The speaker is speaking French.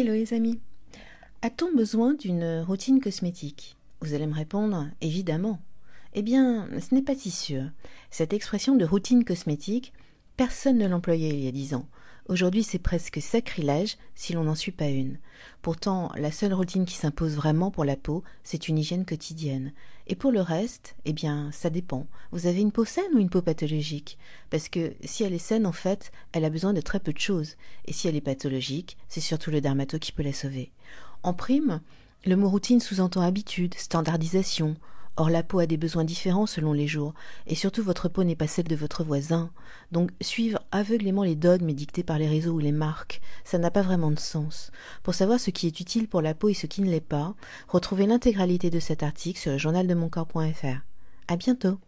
les amis. A-t-on besoin d'une routine cosmétique? Vous allez me répondre évidemment. Eh bien, ce n'est pas si sûr. Cette expression de routine cosmétique, personne ne l'employait il y a dix ans. Aujourd'hui, c'est presque sacrilège si l'on n'en suit pas une. Pourtant, la seule routine qui s'impose vraiment pour la peau, c'est une hygiène quotidienne. Et pour le reste, eh bien, ça dépend. Vous avez une peau saine ou une peau pathologique? Parce que si elle est saine, en fait, elle a besoin de très peu de choses. Et si elle est pathologique, c'est surtout le dermato qui peut la sauver. En prime, le mot routine sous-entend habitude, standardisation, Or la peau a des besoins différents selon les jours, et surtout votre peau n'est pas celle de votre voisin. Donc suivre aveuglément les dogmes dictés par les réseaux ou les marques, ça n'a pas vraiment de sens. Pour savoir ce qui est utile pour la peau et ce qui ne l'est pas, retrouvez l'intégralité de cet article sur le journaldemoncorps.fr. À bientôt.